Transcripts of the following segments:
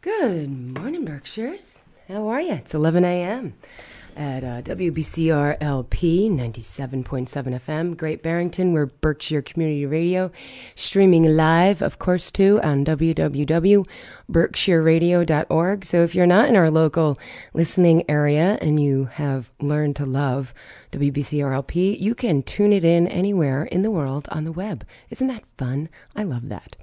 Good morning, Berkshires. How are you? It's 11 a.m. at uh, WBCR LP 97.7 FM, Great Barrington. We're Berkshire Community Radio, streaming live, of course, too, on www.berkshireradio.org. So if you're not in our local listening area and you have learned to love WBCR LP, you can tune it in anywhere in the world on the web. Isn't that fun? I love that.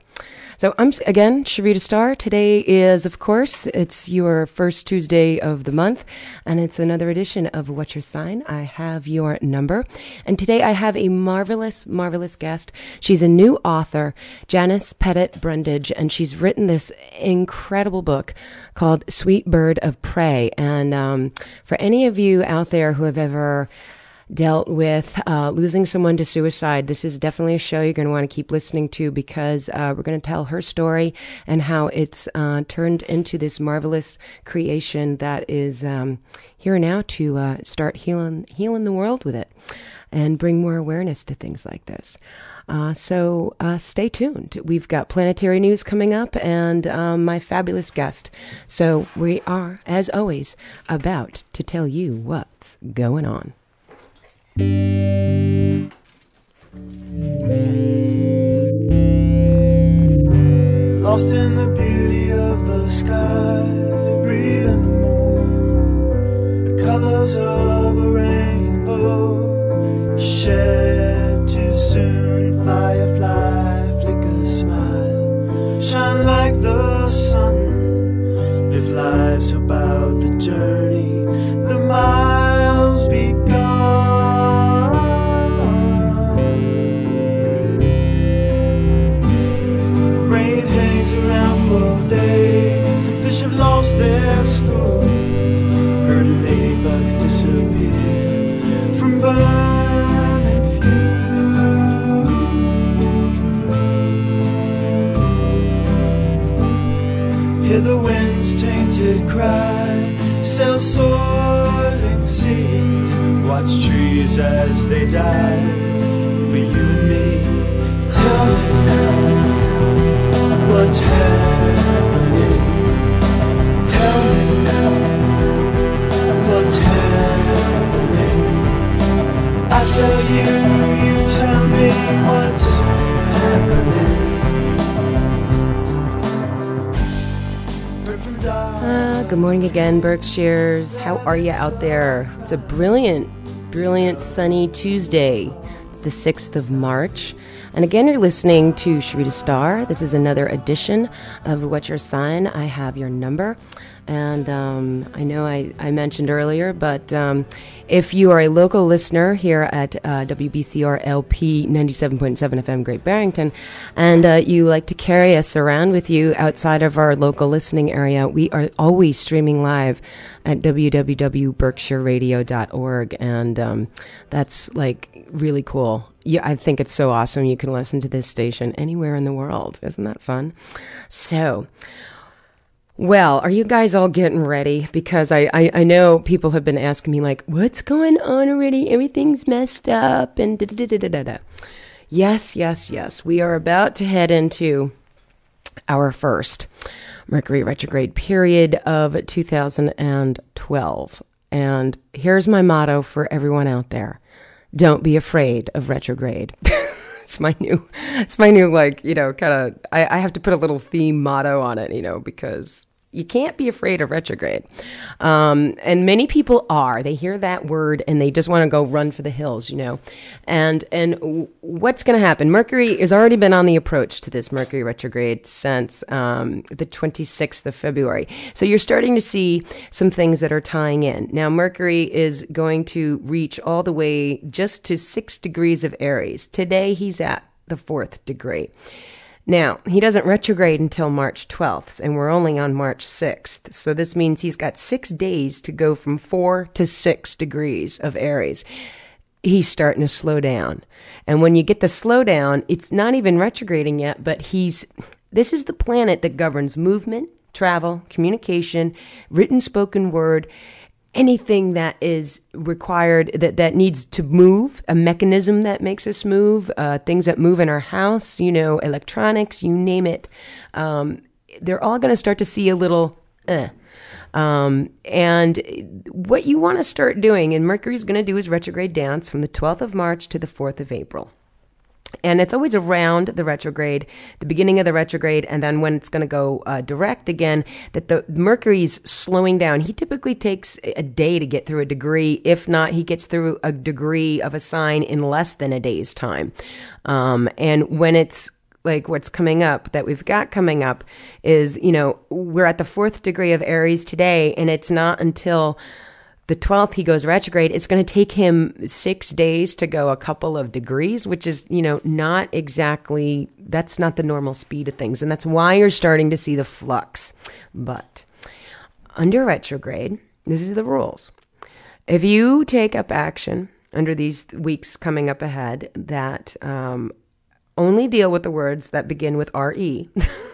So I'm again Sharita Starr. Today is, of course, it's your first Tuesday of the month, and it's another edition of What's Your Sign. I have your number, and today I have a marvelous, marvelous guest. She's a new author, Janice Pettit Brundage, and she's written this incredible book called Sweet Bird of Prey. And um, for any of you out there who have ever dealt with uh, losing someone to suicide, this is definitely a show you're going to want to keep listening to because uh, we're going to tell her story and how it's uh, turned into this marvelous creation that is um, here now to uh, start healing healing the world with it and bring more awareness to things like this. Uh, so uh, stay tuned. We've got planetary news coming up and um, my fabulous guest. So we are, as always, about to tell you what's going on. Lost in the beauty of the sky, breathing the moon, the colors of a rainbow. Shed too soon, firefly, flicker, smile, shine like the sun. If life's about the journey, again, Berkshires. How are you out there? It's a brilliant, brilliant sunny Tuesday. It's the 6th of March. And again, you're listening to Sharita Star. This is another edition of What's Your Sign? I have your number. And um, I know I, I mentioned earlier, but um, if you are a local listener here at uh, WBCR LP 97.7 FM Great Barrington, and uh, you like to carry us around with you outside of our local listening area, we are always streaming live at www.berkshireradio.org. And um, that's like really cool. Yeah, I think it's so awesome. You can listen to this station anywhere in the world. Isn't that fun? So, well, are you guys all getting ready? Because I, I, I know people have been asking me, like, what's going on already? Everything's messed up and da da da da da da. Yes, yes, yes. We are about to head into our first Mercury retrograde period of 2012. And here's my motto for everyone out there don't be afraid of retrograde. it's my new, it's my new, like, you know, kind of, I, I have to put a little theme motto on it, you know, because you can't be afraid of retrograde. Um, and many people are. They hear that word and they just want to go run for the hills, you know. And and what's going to happen? Mercury has already been on the approach to this Mercury retrograde since um, the 26th of February. So you're starting to see some things that are tying in. Now, Mercury is going to reach all the way just to six degrees of Aries. Today, he's at the fourth degree. Now, he doesn't retrograde until March 12th, and we're only on March 6th. So this means he's got six days to go from four to six degrees of Aries. He's starting to slow down. And when you get the slowdown, it's not even retrograding yet, but he's, this is the planet that governs movement, travel, communication, written spoken word, anything that is required that that needs to move a mechanism that makes us move uh, things that move in our house you know electronics you name it um, they're all going to start to see a little. Eh. Um, and what you want to start doing, and Mercury's going to do his retrograde dance from the 12th of March to the 4th of April. And it's always around the retrograde, the beginning of the retrograde, and then when it's going to go uh, direct again, that the Mercury's slowing down. He typically takes a day to get through a degree. If not, he gets through a degree of a sign in less than a day's time. Um, and when it's like what's coming up that we've got coming up is, you know, we're at the fourth degree of Aries today, and it's not until the 12th he goes retrograde it's going to take him six days to go a couple of degrees which is you know not exactly that's not the normal speed of things. And that's why you're starting to see the flux. But under retrograde this is the rules. If you take up action under these weeks coming up ahead that um, only deal with the words that begin with re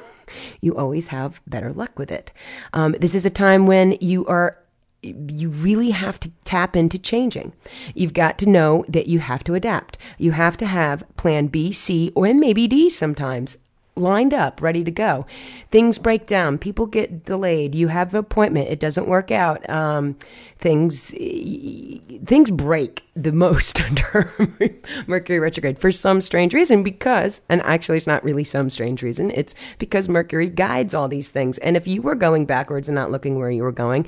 you always have better luck with it. Um, this is a time when you are you really have to tap into changing. You've got to know that you have to adapt. You have to have plan B, C, or maybe D sometimes lined up, ready to go. Things break down. People get delayed. You have an appointment. It doesn't work out. Um, things things break the most under Mercury retrograde for some strange reason because and actually it's not really some strange reason it's because Mercury guides all these things and if you were going backwards and not looking where you were going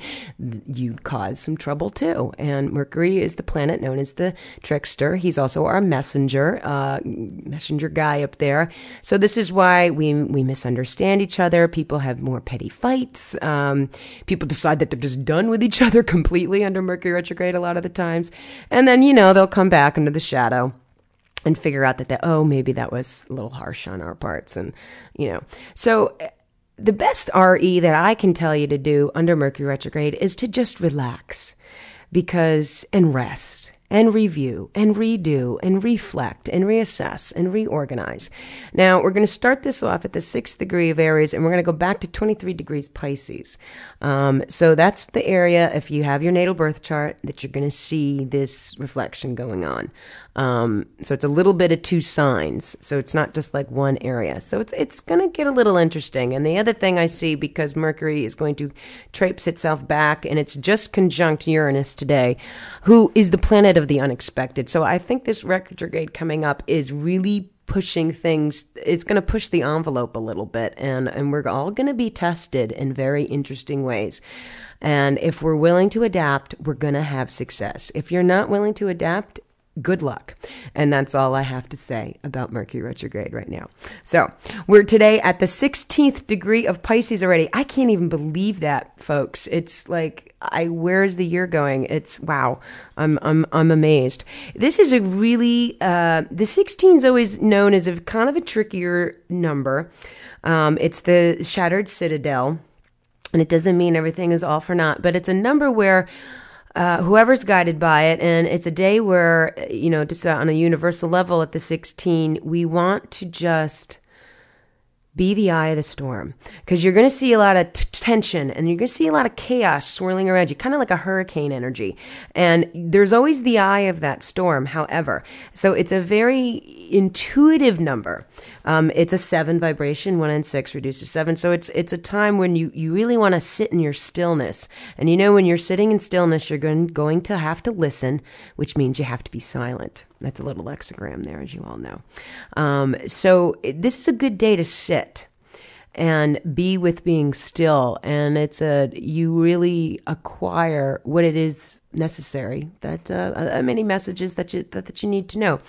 you'd cause some trouble too and Mercury is the planet known as the trickster he's also our messenger uh, messenger guy up there so this is why we we misunderstand each other people have more petty fights um, people decide that they're just done with each other completely under Mercury retrograde a lot of the times. And then, you know, they'll come back under the shadow and figure out that, they, oh, maybe that was a little harsh on our parts. And, you know, so eh, the best RE that I can tell you to do under Mercury retrograde is to just relax because, and rest and review and redo and reflect and reassess and reorganize. Now, we're going to start this off at the sixth degree of Aries and we're going to go back to 23 degrees Pisces. Um, so that's the area, if you have your natal birth chart, that you're going to see this reflection going on. Um, so it's a little bit of two signs. So it's not just like one area. So it's it's going to get a little interesting. And the other thing I see because Mercury is going to traipse itself back and it's just conjunct Uranus today, who is the planet of the unexpected. So I think this retrograde coming up is really pushing things it's going to push the envelope a little bit and and we're all going to be tested in very interesting ways and if we're willing to adapt we're going to have success if you're not willing to adapt good luck. And that's all I have to say about Mercury retrograde right now. So we're today at the 16th degree of Pisces already. I can't even believe that, folks. It's like, I, where's the year going? It's wow. I'm, I'm, I'm amazed. This is a really, uh, the 16 is always known as a kind of a trickier number. Um, it's the shattered citadel. And it doesn't mean everything is all for naught, but it's a number where uh, whoever's guided by it. And it's a day where, you know, just on a universal level at the 16, we want to just be the eye of the storm because you're going to see a lot of t- tension and you're going to see a lot of chaos swirling around you, kind of like a hurricane energy. And there's always the eye of that storm, however. So it's a very intuitive number. Um, it's a seven vibration, one and six reduces seven. So it's it's a time when you, you really want to sit in your stillness. And you know, when you're sitting in stillness, you're going, going to have to listen, which means you have to be silent. That's a little lexicon there, as you all know. Um, so this is a good day to sit and be with being still and it's a you really acquire what it is necessary that uh, uh, many messages that you that, that you need to know.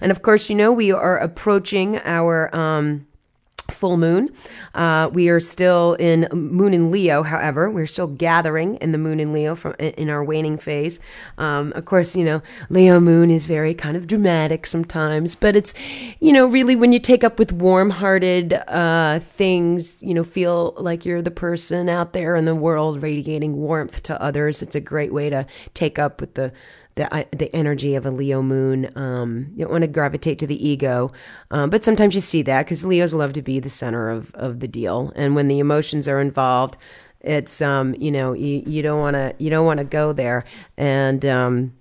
And of course you know we are approaching our um, full moon. Uh, we are still in moon in Leo, however, we're still gathering in the moon in Leo from in our waning phase. Um, of course, you know, Leo moon is very kind of dramatic sometimes, but it's, you know, really when you take up with warm hearted uh, things, you know, feel like you're the person out there in the world radiating warmth to others. It's a great way to take up with the the the energy of a Leo moon. Um, you don't want to gravitate to the ego, um, but sometimes you see that because Leos love to be the center of of the deal, and when the emotions are involved, it's um, you know you, you don't want to you don't want to go there, and um,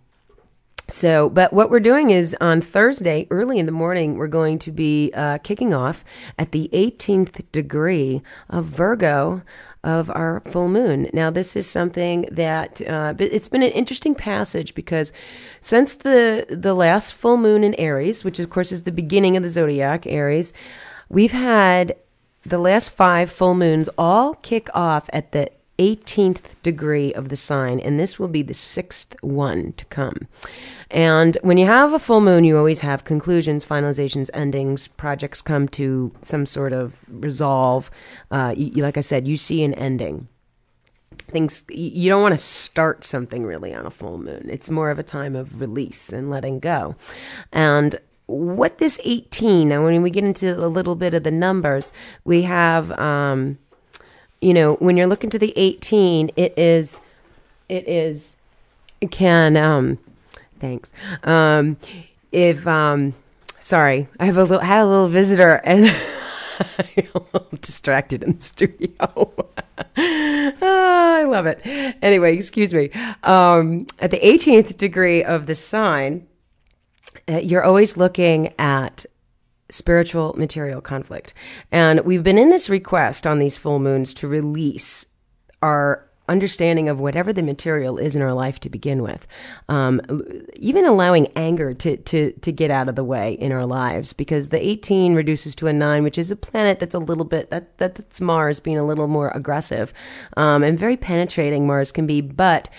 So, but what we're doing is on Thursday, early in the morning, we're going to be uh, kicking off at the 18th degree of Virgo of our full moon. Now, this is something that uh, it's been an interesting passage because since the the last full moon in Aries, which of course is the beginning of the zodiac, Aries, we've had the last five full moons all kick off at the 18th degree of the sign, and this will be the sixth one to come. And when you have a full moon, you always have conclusions, finalizations, endings. Projects come to some sort of resolve. Uh, you, like I said, you see an ending. Things you don't want to start something really on a full moon. It's more of a time of release and letting go. And what this 18 now when we get into a little bit of the numbers we have um, you know, when you're looking to the 18, it is, it is, can, um, thanks. Um, if, um, sorry, I have a little, had a little visitor and I'm distracted in the studio. oh, I love it. Anyway, excuse me. Um, at the 18th degree of the sign, uh, you're always looking at spiritual material conflict. And we've been in this request on these full moons to release our understanding of whatever the material is in our life to begin with. Um, even allowing anger to, to, to get out of the way in our lives because the 18 reduces to a 9, which is a planet that's a little bit, that, that's Mars being a little more aggressive um, and very penetrating Mars can be. But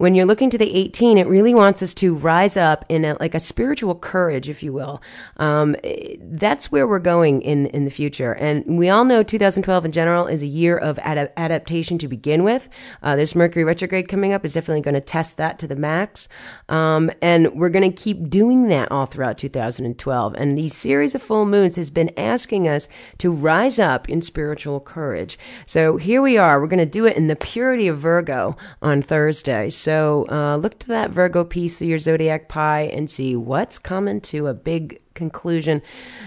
when you're looking to the 18, it really wants us to rise up in a, like a spiritual courage, if you will. Um, that's where we're going in in the future. And we all know 2012 in general is a year of ad- adaptation to begin with. Uh, there's Mercury retrograde coming up is definitely going to test that to the max. Um, and we're going to keep doing that all throughout 2012. And these series of full moons has been asking us to rise up in spiritual courage. So here we are. We're going to do it in the purity of Virgo on Thursday. So so uh, look to that Virgo piece of your zodiac pie and see what's coming to a big conclusion,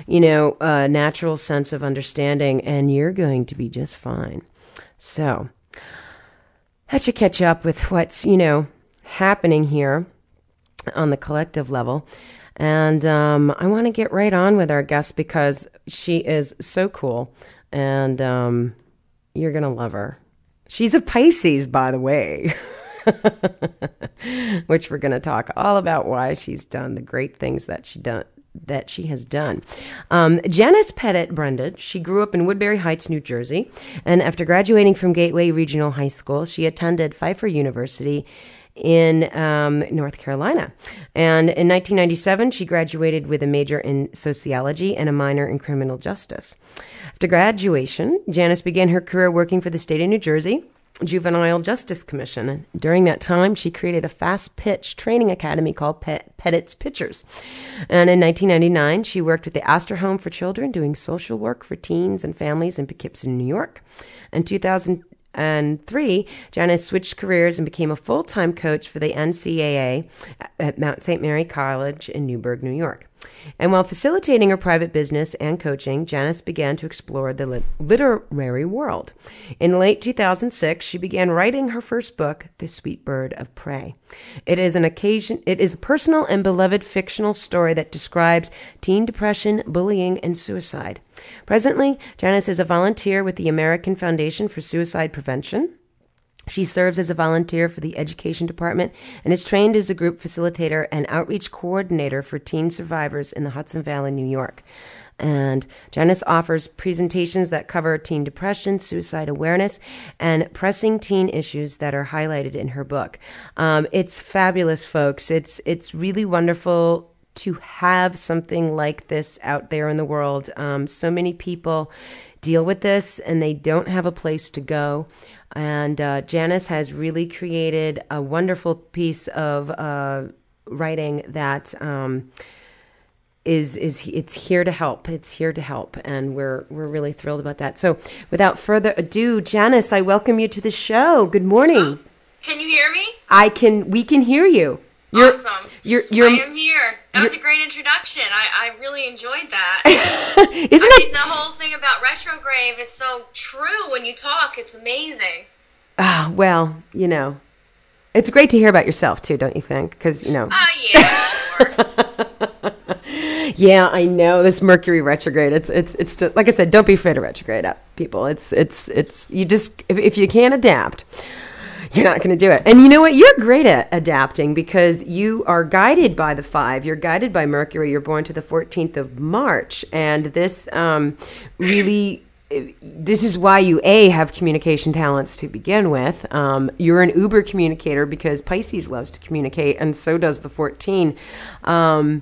you know, a natural sense of understanding, and you're going to be just fine. So that should catch up with what's, you know, happening here on the collective level. And um, I want to get right on with our guest because she is so cool and um, you're going to love her. She's a Pisces, by the way. which we're going to talk all about why she's done the great things that she done that she has done. Um, Janice Pettit Brundage, she grew up in Woodbury Heights, New Jersey, and after graduating from Gateway Regional High School, she attended Pfeiffer University in um, North Carolina. And in 1997, she graduated with a major in sociology and a minor in criminal justice. After graduation, Janice began her career working for the state of New Jersey Juvenile Justice Commission. During that time, she created a fast pitch training academy called Pet- Pettit's Pitchers. And in 1999, she worked with the Astor Home for Children doing social work for teens and families in Poughkeepsie, New York. In 2003, Janice switched careers and became a full time coach for the NCAA at Mount St. Mary College in Newburgh, New York. And while facilitating her private business and coaching, Janice began to explore the lit- literary world. In late 2006, she began writing her first book, The Sweet Bird of Prey. It is an occasion it is a personal and beloved fictional story that describes teen depression, bullying, and suicide. Presently, Janice is a volunteer with the American Foundation for Suicide Prevention. She serves as a volunteer for the Education Department and is trained as a group facilitator and outreach coordinator for teen survivors in the Hudson Valley, New York. And Janice offers presentations that cover teen depression, suicide awareness, and pressing teen issues that are highlighted in her book. Um, it's fabulous, folks. It's it's really wonderful to have something like this out there in the world. Um, so many people deal with this and they don't have a place to go. And uh, Janice has really created a wonderful piece of uh, writing that um, is is it's here to help. It's here to help, and we're we're really thrilled about that. So, without further ado, Janice, I welcome you to the show. Good morning. Can you hear me? I can. We can hear you. You're, awesome. You're, you're, I am here. That was a great introduction. I, I really enjoyed that. Isn't I it? Mean, the whole thing about retrograde, it's so true when you talk. It's amazing. Ah, well, you know, It's great to hear about yourself too, don't you think? Because you know. Oh yeah, sure. Yeah, I know this Mercury retrograde. It's it's it's just, like I said. Don't be afraid of retrograde up, people. It's it's it's you just if, if you can't adapt, you're not going to do it. And you know what? You're great at adapting because you are guided by the five. You're guided by Mercury. You're born to the 14th of March, and this um, really. This is why you a have communication talents to begin with. Um, you're an uber communicator because Pisces loves to communicate, and so does the 14. Um,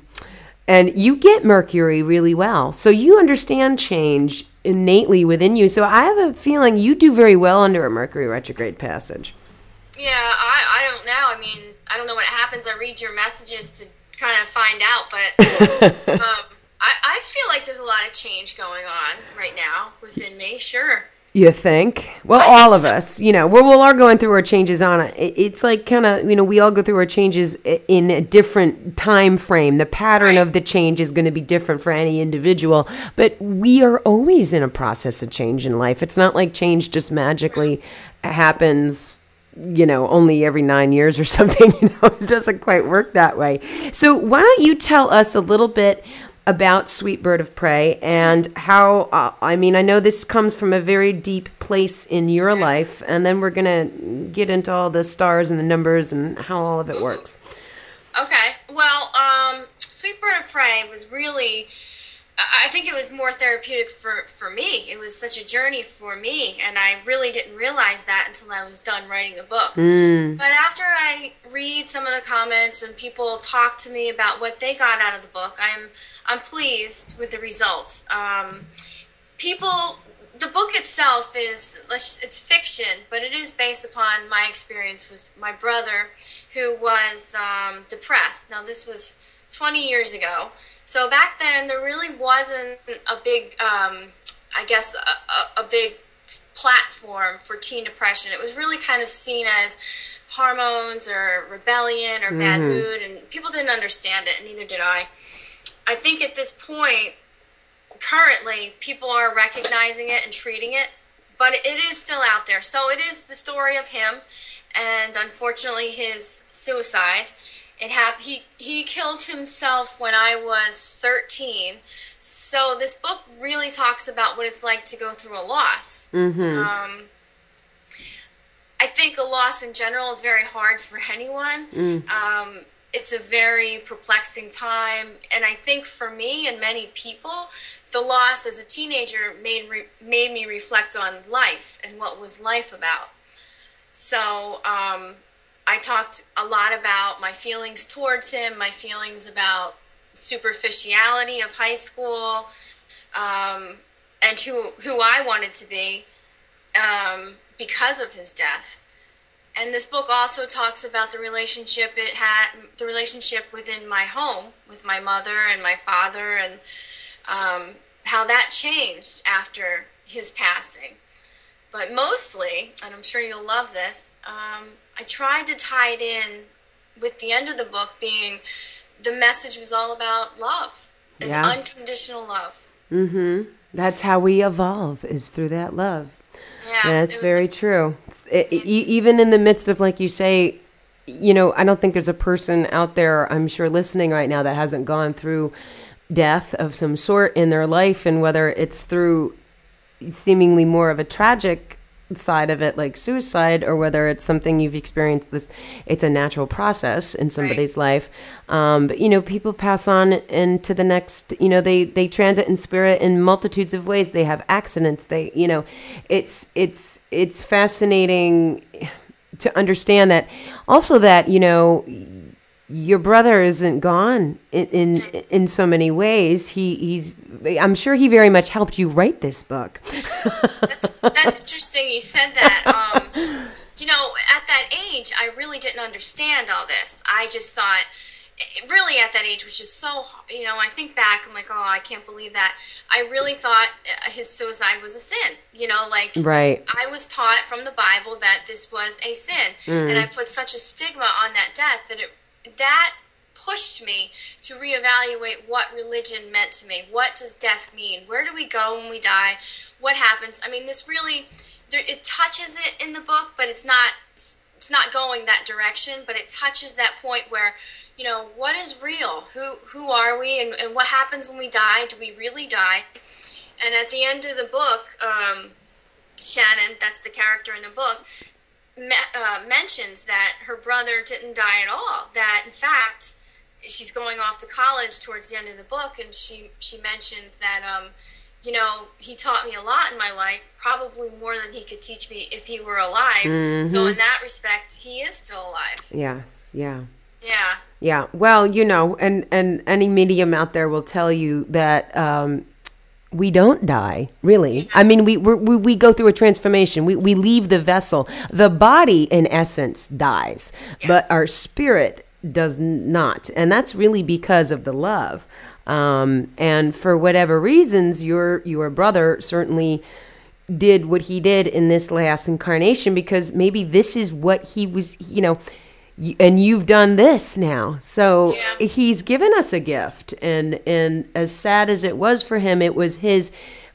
and you get Mercury really well. So you understand change innately within you. So I have a feeling you do very well under a Mercury retrograde passage. Yeah, I, I don't know. I mean, I don't know what happens. I read your messages to kind of find out, but um, I, I feel like there's a lot of change going on right now within me. Sure. You think? Well, I all think of so. us, you know, we're, we're all going through our changes on it. It- It's like kind of, you know, we all go through our changes in a different time frame. The pattern Right. of the change is going to be different for any individual, but we are always in a process of change in life. It's not like change just magically happens, you know, only every nine years or something. You know, it doesn't quite work that way. So, why don't you tell us a little bit about Sweet Bird of Prey and how, uh, I mean, I know this comes from a very deep place in your life, and then we're to get into all the stars and the numbers and how all of it works. Okay. Well, um, Sweet Bird of Prey was really. I think it was more therapeutic for, for me. It was such a journey for me, and I really didn't realize that until I was done writing the book. But after I read some of the comments and people talk to me about what they got out of the book, I'm I'm pleased with the results. Um, people, the book itself is it's fiction, but it is based upon my experience with my brother, who was um, depressed. Now this was 20 years ago, so back then there really wasn't a big, um, I guess, a, a, a big platform for teen depression. It was really kind of seen as hormones or rebellion or bad mood, and people didn't understand it, and neither did I. I think at this point, currently, people are recognizing it and treating it, but it is still out there. So it is the story of him, and unfortunately, his suicide. It hap- he he killed himself when I was 13. So this book really talks about what it's like to go through a loss. Um, I think a loss in general is very hard for anyone. Um, it's a very perplexing time, and I think for me and many people, the loss as a teenager made re- made me reflect on life and what was life about. So um, I talked a lot about my feelings towards him, my feelings about superficiality of high school, um, and who who I wanted to be um, because of his death. And this book also talks about the relationship it had, the relationship within my home with my mother and my father, and um, how that changed after his passing. But mostly, and I'm sure you'll love this, um, I tried to tie it in with the end of the book being the message was all about love, is unconditional love. Mm-hmm. That's how we evolve, is through that love. Yeah, That's it very true. It's- e- e- even in the midst of, like you say, you know, I don't think there's a person out there, I'm sure, listening right now that hasn't gone through death of some sort in their life, and whether it's through seemingly more of a tragic side of it like suicide or whether it's something you've experienced this it's a natural process in somebody's life. Um, but you know people pass on into the next you know they they transit in spirit in multitudes of ways. They have accidents. They you know it's it's it's fascinating to understand that. Also that you know your brother isn't gone in, in in so many ways he he's i'm sure he very much helped you write this book That's, that's interesting you said that. Um, you know, at that age, I really didn't understand all this. I just thought, really at that age, which is so, you know, I think back, I'm like, oh, I can't believe that. I really thought uh, his suicide was a sin. You know, like, Right. I was taught from the Bible that this was a sin. And I put such a stigma on that death that it, that pushed me to reevaluate what religion meant to me. What does death mean? Where do we go when we die? What happens? I mean, this really, there, it touches it in the book, but it's not it's not going that direction, but it touches that point where you know what is real who who are we and, and what happens when we die do we really die and at the end of the book um, shannon that's the character in the book uh, mentions that her brother didn't die at all that in fact she's going off to college towards the end of the book and she she mentions that um, you know he taught me a lot in my life probably more than he could teach me if he were alive so in that respect he is still alive Yes. Yeah. yeah Yeah. Well, you know, and and any medium out there will tell you that um, we don't die. Really. I mean, we we we go through a transformation. We we leave the vessel. The body, in essence, dies, but our spirit does not, and that's really because of the love. Um, and for whatever reasons, your your brother certainly did what he did in this last incarnation because maybe this is what he was, you know, and you've done this now. So Yeah. he's given us a gift and and as sad as it was for him, it was his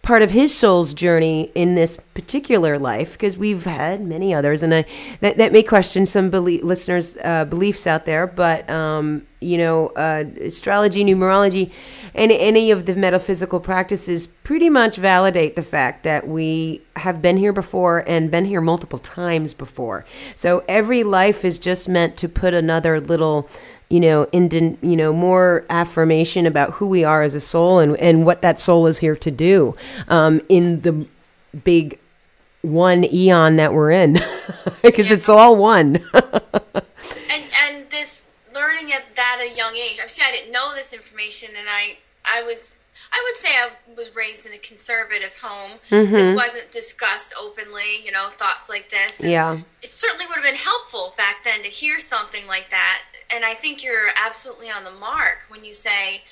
part of his soul's journey in this particular life because we've had many others and I, that, that may question some listeners uh, beliefs out there but um, you know uh, astrology numerology and any of the metaphysical practices pretty much validate the fact that we have been here before and been here multiple times before. So every life is just meant to put another little you know, indent, you know, more affirmation about who we are as a soul and, and what that soul is here to do um, in the big one eon that we're in, because it's all one. and and this learning at that a young age obviously i didn't know this information and i i was i would say i was raised in a conservative home. This wasn't discussed openly you know thoughts like this. And yeah, it certainly would have been helpful back then to hear something like that and i think you're absolutely on the mark when you say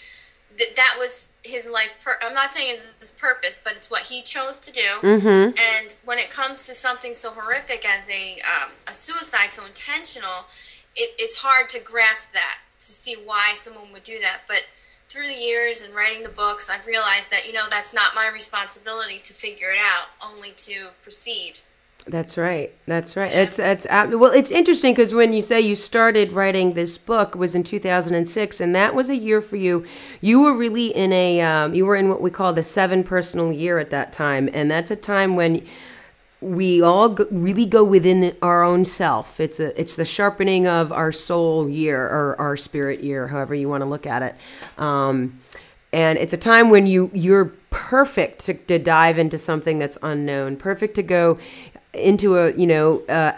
that that was his life pur- i'm not saying it's his purpose but it's what he chose to do mm-hmm. and when it comes to something so horrific as a, um, a suicide, so intentional, it, it's hard to grasp that, to see why someone would do that. But through the years and writing the books, I've realized that, you know, that's not my responsibility to figure it out, only to proceed. That's right. That's right. It's it's well. It's interesting because when you say you started writing this book was in 2006, and that was a year for you. You were really in a um, you were in what we call the seven personal year at that time, and that's a time when we all go, really go within our own self. It's a it's the sharpening of our soul year or our spirit year, however you want to look at it. Um, and it's a time when you you're perfect to, to dive into something that's unknown, perfect to go into a you know uh,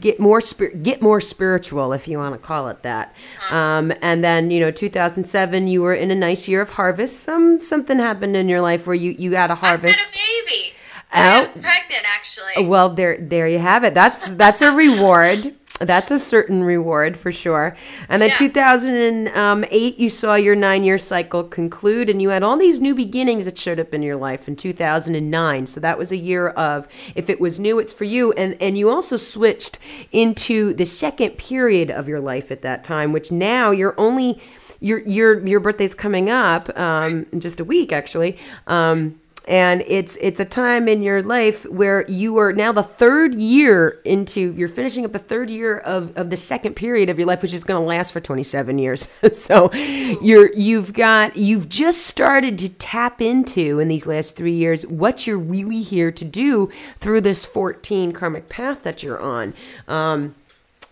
get more spir- get more spiritual if you want to call it that. Um, and then you know 2007, you were in a nice year of harvest. Some something happened in your life where you you got a harvest. a baby. Oh. I was pregnant, actually. Well, there, there you have it. That's that's a reward. That's a certain reward for sure. And then Yeah. 2008, you saw your nine-year cycle conclude, and you had all these new beginnings that showed up in your life in 2009. So that was a year of if it was new, it's for you. And and you also switched into the second period of your life at that time, which now you're only your your your birthday's coming up um, in just a week, actually. Um, and it's it's a time in your life where you are now the third year into you're finishing up the third year of, of the second period of your life which is going to last for 27 years. So you're you've got you've just started to tap into in these last three years what you're really here to do through this 14 karmic path that you're on. Um,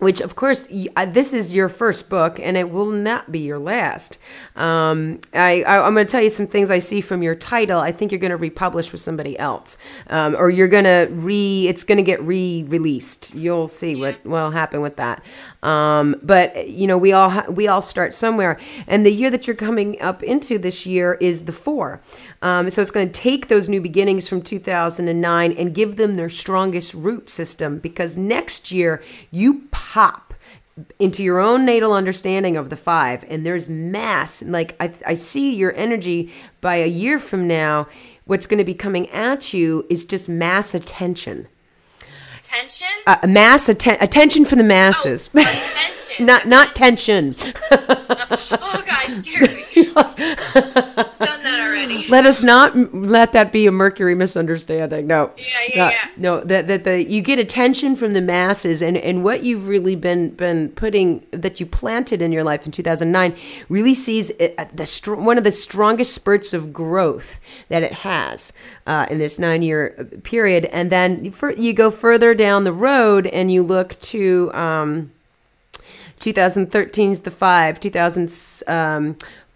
which of course uh, this is your first book and it will not be your last. Um, I, I, i'm going to tell you some things i see from your title i think you're going to republish with somebody else. Um, or you're going to re it's going to get re-released. You'll see what will happen with that. Um, but you know we all ha- we all start somewhere. And the year that you're coming up into this year is the four um, so it's going to take those new beginnings from 2009 and give them their strongest root system because next year you pop into your own natal understanding of the five and there's mass like I, I see your energy by a year from now what's going to be coming at you is just mass attention Attention? uh, mass atten- attention for the masses Oh, attention. not not tension oh, God, scared me. I've done that already. let us not let that be a Mercury misunderstanding. No. Yeah, yeah, Uh, yeah. No, that that the you get attention from the masses, and and what you've really been been putting that you planted in your life in 2009 really sees it, uh, the str- one of the strongest spurts of growth that it has uh, in this nine year period, and then for, you go further down the road and you look to. Um, 2013 is the five.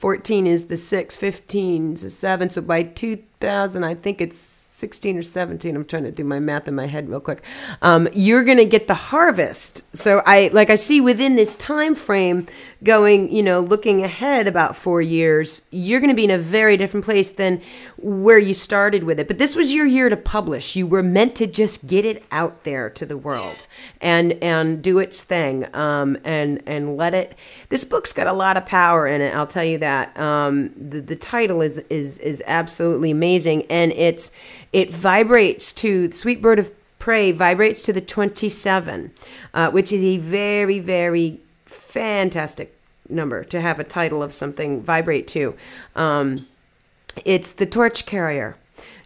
2014 is the six. 15 is the seven. So by 2000, I think it's 16 or 17. I'm trying to do my math in my head real quick. Um, you're going to get the harvest. So I like I see within this time frame going, you know, looking ahead about four years, you're going to be in a very different place than where you started with it. But this was your year to publish. You were meant to just get it out there to the world and and do its thing um, and and let it. This book's got a lot of power in it. I'll tell you that. Um, the the title is is is absolutely amazing, and it's it vibrates to Sweet Bird of Prey vibrates to the 27, uh, which is a very very fantastic number to have a title of something vibrate to. Um, it's the torch carrier.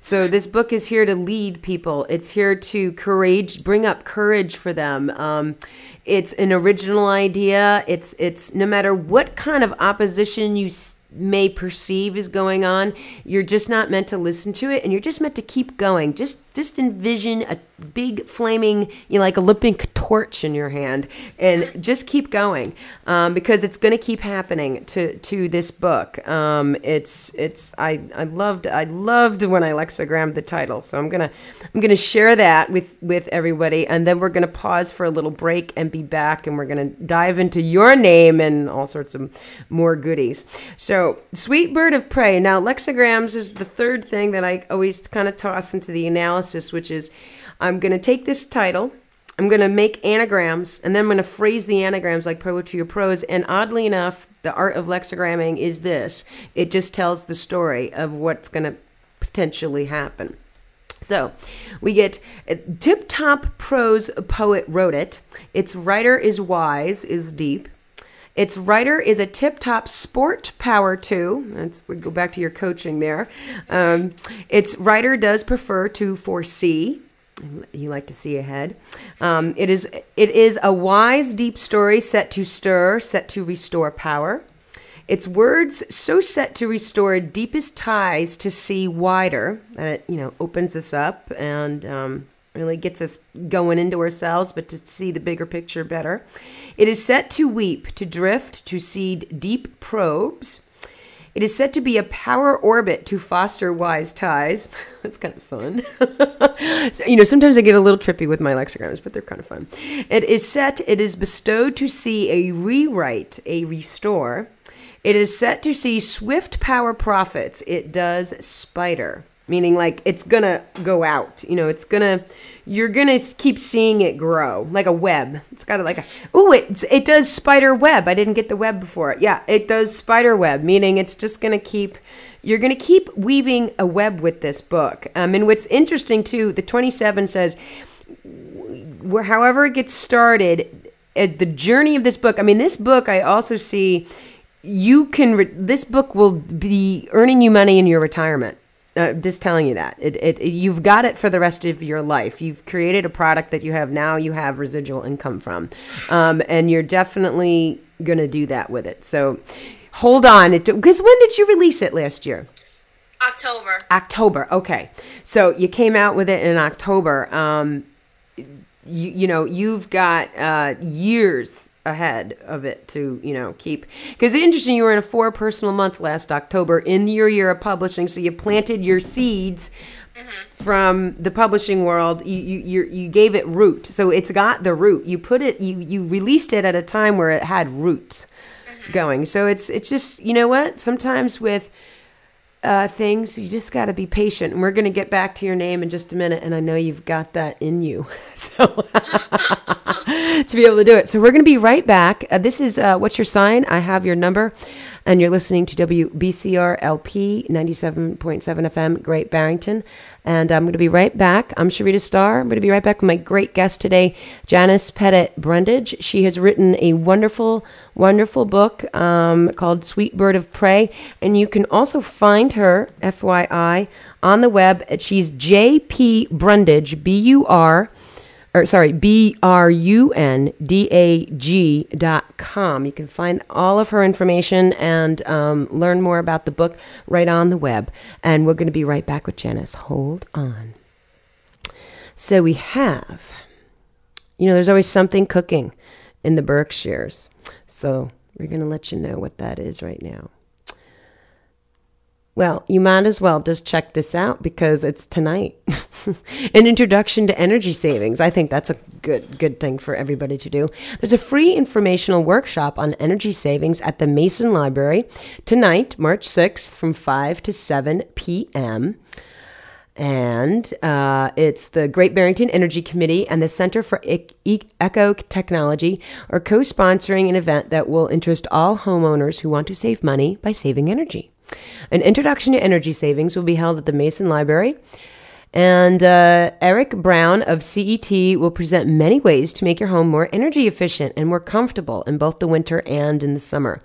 So this book is here to lead people. It's here to courage, bring up courage for them. Um, it's an original idea. It's it's no matter what kind of opposition you may perceive is going on, you're just not meant to listen to it, and you're just meant to keep going. Just just envision a big flaming, you know, like Olympic torch in your hand, and just keep going um, because it's going to keep happening to to this book. Um, it's it's I I loved I loved when I lexicogrammed the title, so I'm gonna I'm gonna share that with with everybody, and then we're gonna pause for a little break and be back, and we're gonna dive into your name and all sorts of more goodies. So, Sweet Bird of Prey. Now, lexicograms is the third thing that I always kind of toss into the analysis, which is I'm going to take this title, I'm going to make anagrams, and then I'm going to phrase the anagrams like poetry or prose. And oddly enough, the art of lexigramming is this it just tells the story of what's going to potentially happen. So we get uh, tip top prose poet wrote it. Its writer is wise, is deep. Its writer is a tip top sport power too. That's we go back to your coaching there. Um, its writer does prefer to foresee. You like to see ahead. Um, it is it is a wise, deep story set to stir, set to restore power. Its words so set to restore deepest ties to see wider that it you know opens us up and um, really gets us going into ourselves, but to see the bigger picture better. It is set to weep, to drift, to seed deep probes. It is said to be a power orbit to foster wise ties. That's kind of fun. So, you know, sometimes I get a little trippy with my lexicograms, but they're kind of fun. It is set, it is bestowed to see a rewrite, a restore. It is set to see swift power profits. It does spider, meaning like it's gonna go out. You know, it's gonna, you're gonna keep seeing it grow like a web. It's got like a, oh, it it does spider web. I didn't get the web before. Yeah, it does spider web, meaning it's just gonna keep. You're to keep weaving a web with this book. Um, and what's interesting too, the 27 says, where however it gets started at the journey of this book i mean this book i also see you can re- this book will be earning you money in your retirement uh, just telling you that it, it, it- you've got it for the rest of your life you've created a product that you have now you have residual income from um, and you're definitely going to do that with it so hold on because when did you release it last year October. October. Okay. So you came out with it in October. Um, you, you know, you've got uh, years ahead of it to, you know, keep. Because interesting, you were in a four personal month last October in your year of publishing. So you planted your seeds mm-hmm. from the publishing world. You, you, you, you gave it root. So it's got the root. You put it, you, you released it at a time where it had roots mm-hmm. going. So it's, it's just, you know what? Sometimes with, uh, things. You just got to be patient. And we're going to get back to your name in just a minute. And I know you've got that in you. So to be able to do it. So we're going to be right back. Uh, this is uh, What's Your Sign? I have your number. And you're listening to WBCR LP 97.7 FM, Great Barrington. And I'm going to be right back. I'm Sharita Starr. I'm going to be right back with my great guest today, Janice Pettit Brundage. She has written a wonderful, wonderful book um, called Sweet Bird of Prey. And you can also find her, FYI, on the web. She's JP Brundage, B U R or sorry, B R U N D A G dot com. You can find all of her information and um, learn more about the book right on the web. And we're going to be right back with Janice. Hold on. So we have, you know, there's always something cooking in the Berkshires. So we're going to let you know what that is right now. Well, you might as well just check this out because it's tonight. An introduction to energy savings. I think that's a good good thing for everybody to do. There's a free informational workshop on energy savings at the Mason Library tonight, March 6th from 5 to 7 p.m. And uh, it's the Great Barrington Energy Committee and the Center for e- e- Eco Technology are co sponsoring an event that will interest all homeowners who want to save money by saving energy. An introduction to energy savings will be held at the Mason Library. And uh, Eric Brown of CET will present many ways to make your home more energy efficient and more comfortable in both the winter and in the summer.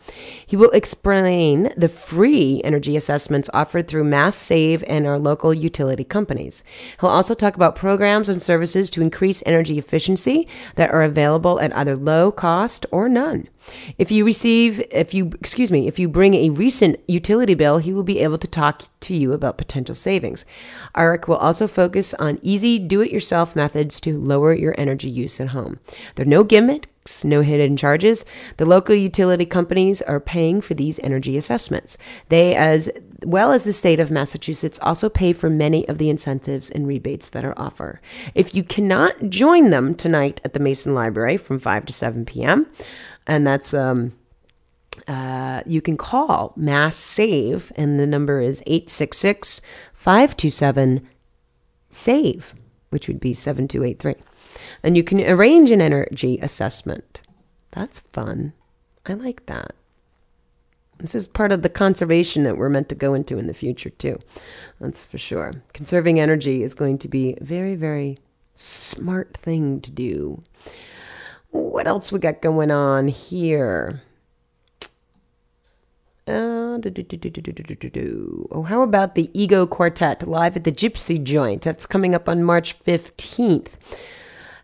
He will explain the free energy assessments offered through Mass Save and our local utility companies. He'll also talk about programs and services to increase energy efficiency that are available at either low cost or none. If you receive, if you, excuse me, if you bring a recent utility bill, he will be able to talk to you about potential savings. Eric will also focus on easy do it yourself methods to lower your energy use at home. There are no gimmicks, no hidden charges. The local utility companies are paying for these energy assessments. They, as well as the state of Massachusetts, also pay for many of the incentives and rebates that are offered. If you cannot join them tonight at the Mason Library from 5 to 7 p.m., and that's um, uh, you can call Mass Save, and the number is 866 527 SAVE, which would be 7283. And you can arrange an energy assessment. That's fun. I like that. This is part of the conservation that we're meant to go into in the future, too. That's for sure. Conserving energy is going to be a very, very smart thing to do. What else we got going on here? Uh, oh, how about the Ego Quartet live at the Gypsy Joint? That's coming up on March 15th.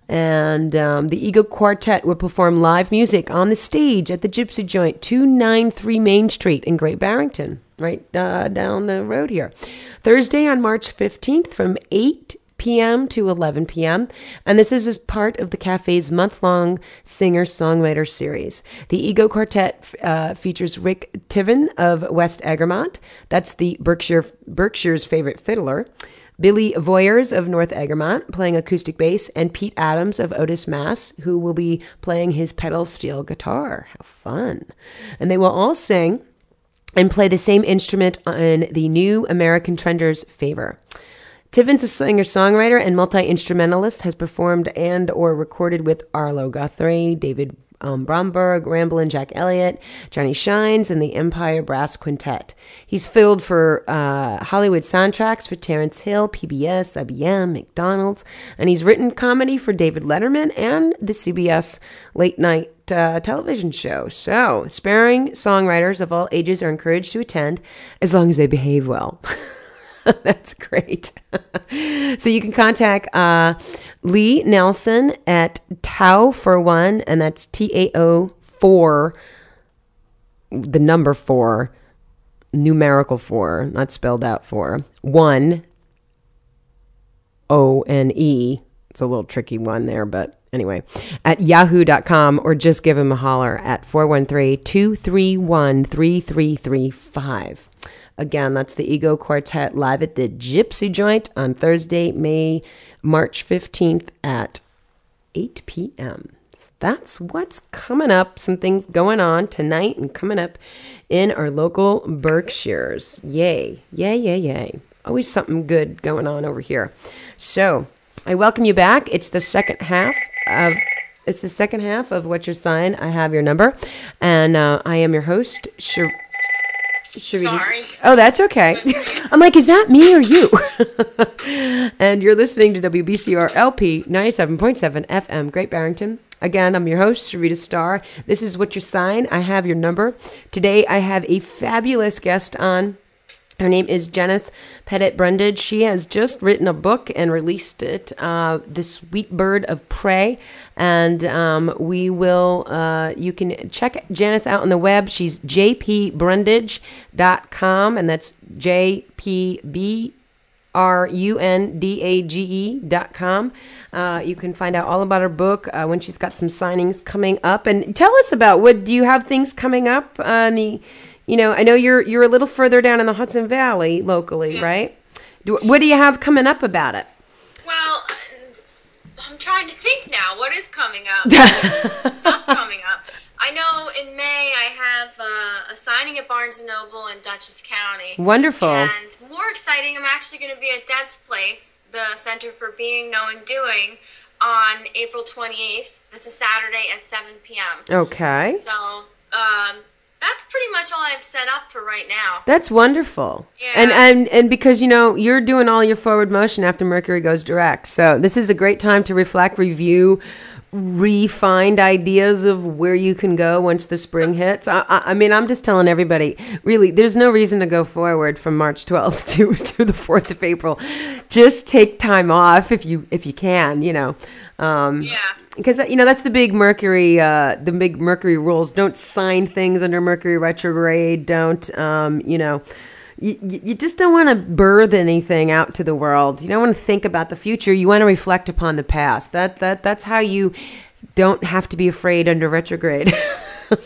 And um, the Ego Quartet will perform live music on the stage at the Gypsy Joint, 293 Main Street in Great Barrington, right uh, down the road here. Thursday on March 15th from 8 p.m. to 11 p.m. And this is as part of the cafe's month long singer songwriter series. The Ego Quartet uh, features Rick Tiven of West Egremont. That's the Berkshire, Berkshire's favorite fiddler. Billy Voyers of North Egremont playing acoustic bass, and Pete Adams of Otis, Mass, who will be playing his pedal steel guitar. How fun! And they will all sing and play the same instrument in the new American Trenders' favor. Tiven's a singer-songwriter and multi-instrumentalist, has performed and or recorded with Arlo Guthrie, David um, Bromberg, Ramblin' Jack Elliott, Johnny Shines, and the Empire Brass Quintet. He's fiddled for uh, Hollywood soundtracks for Terence Hill, PBS, IBM, McDonald's, and he's written comedy for David Letterman and the CBS late night uh, television show. So, sparing songwriters of all ages are encouraged to attend as long as they behave well. That's great. so you can contact uh, Lee Nelson at Tao for one, and that's T A O four, the number four, numerical four, not spelled out four, one O N E. It's a little tricky one there, but anyway, at yahoo.com or just give him a holler at 413 231 3335. Again, that's the Ego Quartet live at the Gypsy Joint on Thursday, May, March 15th at 8 p.m. That's what's coming up. Some things going on tonight and coming up in our local Berkshires. Yay, yay, yay, yay. Always something good going on over here. So I welcome you back. It's the second half of. It's the second half of What's Your Sign? I have your number. And uh, I am your host, Sher- Should we just- oh, that's okay. I'm like, is that me or you? and you're listening to WBCR LP 97.7 FM, Great Barrington. Again, I'm your host, Sharita Starr. This is What's Your Sign. I have your number. Today, I have a fabulous guest on. Her name is Janice Pettit Brundage. She has just written a book and released it, uh, The Sweet Bird of Prey. And um, we will, uh, you can check Janice out on the web. She's jpbrundage.com, and that's JPB. R U N D A G dot com. Uh, you can find out all about her book uh, when she's got some signings coming up. And tell us about what do you have things coming up? on the, you know, I know you're you're a little further down in the Hudson Valley locally, right? Do, what do you have coming up about it? Well, I'm trying to think now. What is coming up? Stuff coming up. I know in May I have uh, a signing at Barnes and Noble in Dutchess County. Wonderful. And more exciting, I'm actually going to be at Deb's Place, the Center for Being, Knowing, Doing, on April 28th. This is Saturday at 7 p.m. Okay, So um, that's pretty much all I've set up for right now. that's wonderful. Yeah. And and and because you know you're doing all your forward motion after Mercury goes direct, so this is a great time to reflect, review, refind ideas of where you can go once the spring hits. I, I, I mean, I'm just telling everybody, really, there's no reason to go forward from March 12th to, to the 4th of April. Just take time off if you if you can, you know. Um, Yeah. Because you know that's the big Mercury, uh, the big Mercury rules. Don't sign things under Mercury retrograde. Don't, um, you know, you, you just don't want to birth anything out to the world. You don't want to think about the future. You want to reflect upon the past. That that that's how you don't have to be afraid under retrograde.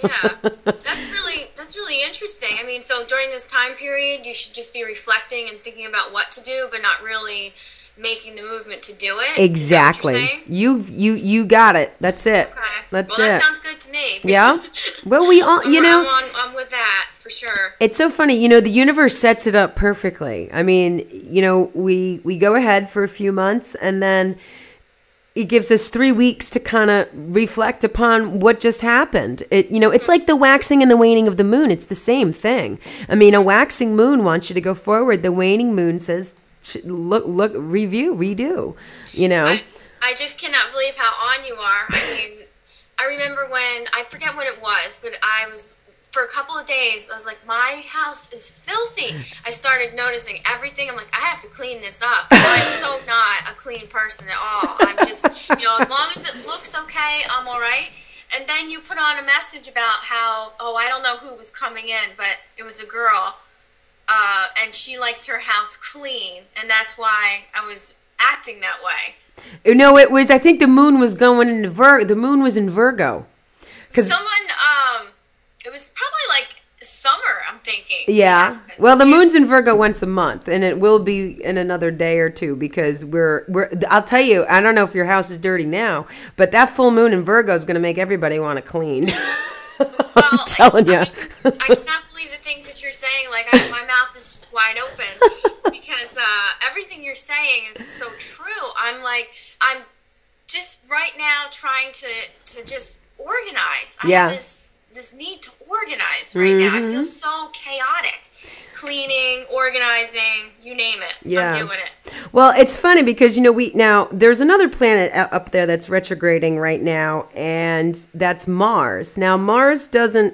yeah that's really that's really interesting i mean so during this time period you should just be reflecting and thinking about what to do but not really making the movement to do it. exactly. You you you got it. That's it. Okay. That's well, it. that sounds good to me. Yeah? Well, we all, you know, I'm, on, I'm with that for sure. It's so funny, you know, the universe sets it up perfectly. I mean, you know, we we go ahead for a few months and then it gives us 3 weeks to kind of reflect upon what just happened. It you know, it's like the waxing and the waning of the moon. It's the same thing. I mean, a waxing moon wants you to go forward. The waning moon says look look review, redo, you know. I, I just cannot believe how on you are. I mean, I remember when I forget what it was, but I was for a couple of days. I was like, my house is filthy. I started noticing everything. I'm like, I have to clean this up. I'm so not a clean person at all. I'm just, you know, as long as it looks okay, I'm all right. And then you put on a message about how, oh, I don't know who was coming in, but it was a girl uh, and she likes her house clean, and that's why I was acting that way. No, it was I think the moon was going into Vir the moon was in Virgo. Cause Someone, um, it was probably like summer. I'm thinking. Yeah. Well, the moon's in Virgo once a month, and it will be in another day or two because we're we're. I'll tell you, I don't know if your house is dirty now, but that full moon in Virgo is going to make everybody want to clean. I'm telling you. I, mean, I cannot believe the things that you're saying. Like I, my mouth is just wide open because uh, everything you're saying is so true. I'm like I'm just right now trying to to just organize. I Yeah. have this this need to organize right now. I Mm-hmm. feel so chaotic. Cleaning, organizing, you name it. Yeah. I'm doing it. Well, it's funny because you know we now there's another planet up there that's retrograding right now, and that's Mars. Now Mars doesn't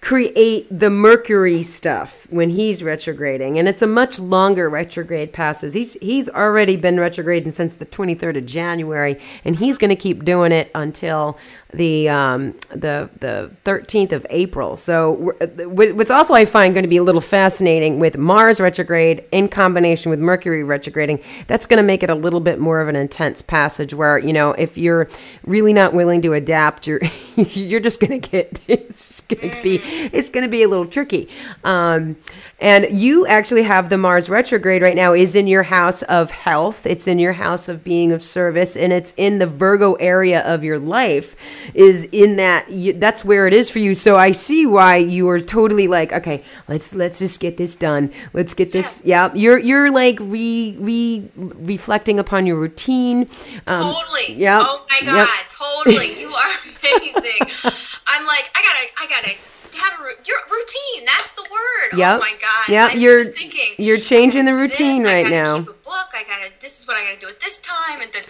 create the Mercury stuff when he's retrograding, and it's a much longer retrograde passes. He's he's already been retrograding since the 23rd of January, and he's going to keep doing it until the um, the the 13th of April. So uh, what's also I find going to be a little fascinating with Mars retrograde in combination with Mercury retrograding. That's going to make it a little bit more of an intense passage where you know if you're really not willing to adapt, you're you're just going to get it's going to be it's going to be a little tricky. Um, and you actually have the Mars retrograde right now is in your house of health. It's in your house of being of service, and it's in the Virgo area of your life. Is in that you, that's where it is for you. So I see why you are totally like, okay, let's let's just get this done. Let's get this. Yeah, you're you're like re re reflecting upon your routine. Um, Totally. Yeah. Oh my yep. god, totally. You are amazing. I'm like, I gotta, I gotta have a your routine. That's the word. Yep. Oh my god. Yep, was you're- just thinking. you're changing the this, routine I right now. Keep a book. I gotta. This is what I gotta do at this time, and da.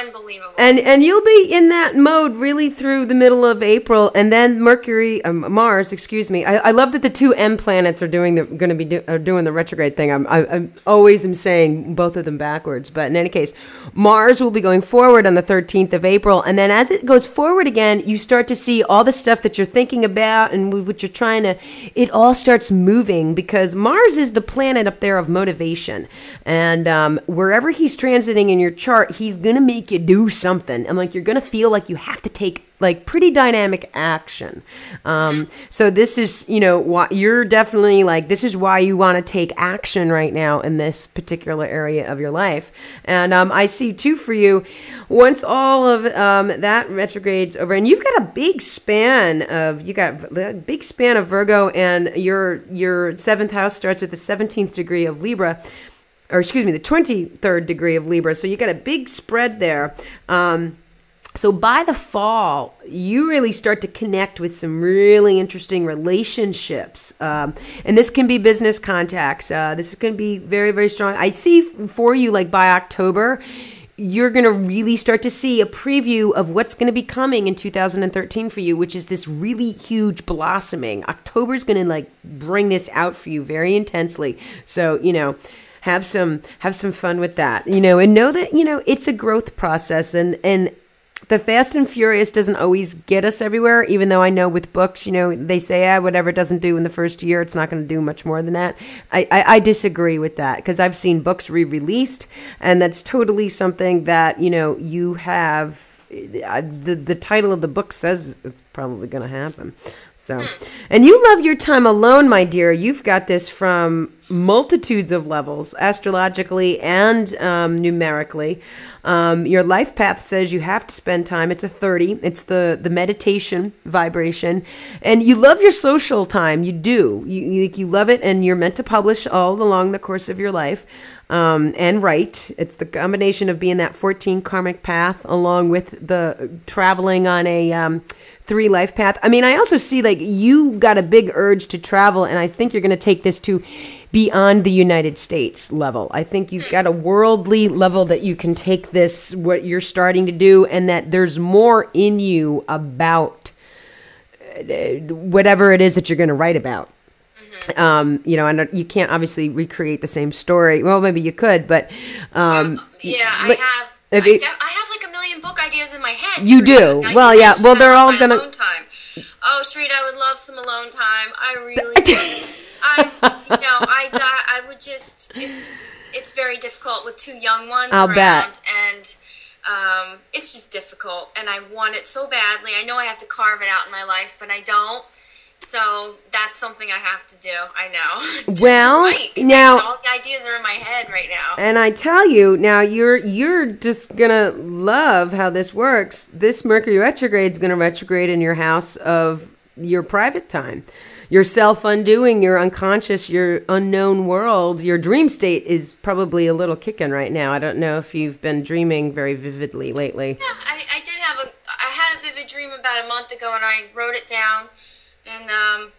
Unbelievable. and and you'll be in that mode really through the middle of April, and then Mercury, um, Mars, excuse me. I, I love that the two M planets are doing the going to be do, doing the retrograde thing. I'm I, I'm always am saying both of them backwards, but in any case, Mars will be going forward on the 13th of April, and then as it goes forward again, you start to see all the stuff that you're thinking about and what you're trying to. It all starts moving because Mars is the planet up there of motivation, and um, wherever he's transiting in your chart, he's going to make you do something. And like you're to feel like you have to take like pretty dynamic action. Um, so this is, you know, why you're definitely like this is why you want to take action right now in this particular area of your life. And um, I see too for you, once all of um, that retrogrades over, and you've got a big span of you got a big span of Virgo, and your your seventh house starts with the seventeenth degree of Libra or excuse me, the 23rd degree of Libra. So you got a big spread there. Um, so by the fall, you really start to connect with some really interesting relationships, um, and this can be business contacts. Uh, this is going to be very, very strong. I see for you, like by October, you're going to really start to see a preview of what's going to be coming in 2013 for you, which is this really huge blossoming. October's going to like bring this out for you very intensely. So you know have some have some fun with that you know and know that you know it's a growth process and and the fast and furious doesn't always get us everywhere even though i know with books you know they say ah whatever it doesn't do in the first year it's not going to do much more than that. I i, I disagree with that because i've seen books re-released and that's totally something that you know you have uh, the the title of the book says it's probably going to happen so, and you love your time alone, my dear. You've got this from multitudes of levels, astrologically and um, numerically. Um, your life path says you have to spend time. It's a 30. It's the, the meditation vibration. And you love your social time. You do. You, you, you love it, and you're meant to publish all along the course of your life um, and write. It's the combination of being that 14 karmic path along with the traveling on a. Um, three life path. I mean, I also see like you got a big urge to travel, and I think you're going to take this to beyond the United States level. I think you've got a worldly level that you can take this, what you're starting to do, and that there's more in you about uh, whatever it is that you're going to write about. Um, you know, and you can't obviously recreate the same story. Well, maybe you could, but um, yeah, I have. I, de- I have like a million book ideas in my head. You do. Well, yeah, well, they're all gonna- Alone time. Oh, Sharita, I would love some alone time. I really. I, you know, I, di- I would just. It's, it's very difficult with two young ones I'll around, bet. and um, it's just difficult. And I want it so badly. I know I have to carve it out in my life, but I don't. So that's something I have to do. I know. To- to Well, I- now- all the ideas are in my head right now. And I tell you now, you're you're just gonna love how this works. This Mercury retrograde is gonna retrograde in your house of your private time, your self undoing, your unconscious, your unknown world. Your dream state is probably a little kicking right now. I don't know if you've been dreaming very vividly lately. Yeah, I, I did have a I had a vivid dream about a month ago, and I wrote it down. And um,